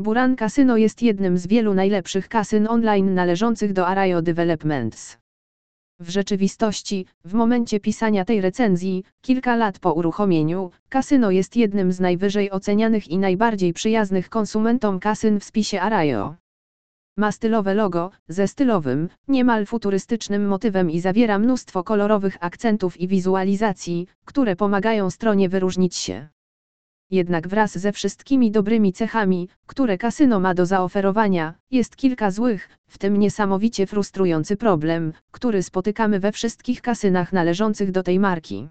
Buran Casino jest jednym z wielu najlepszych kasyn online należących do Arayo Developments. W rzeczywistości, w momencie pisania tej recenzji, kilka lat po uruchomieniu, kasyno jest jednym z najwyżej ocenianych i najbardziej przyjaznych konsumentom kasyn w spisie Arayo. Ma stylowe logo, ze stylowym, niemal futurystycznym motywem i zawiera mnóstwo kolorowych akcentów i wizualizacji, które pomagają stronie wyróżnić się. Jednak wraz ze wszystkimi dobrymi cechami, które kasyno ma do zaoferowania, jest kilka złych, w tym niesamowicie frustrujący problem, który spotykamy we wszystkich kasynach należących do tej marki.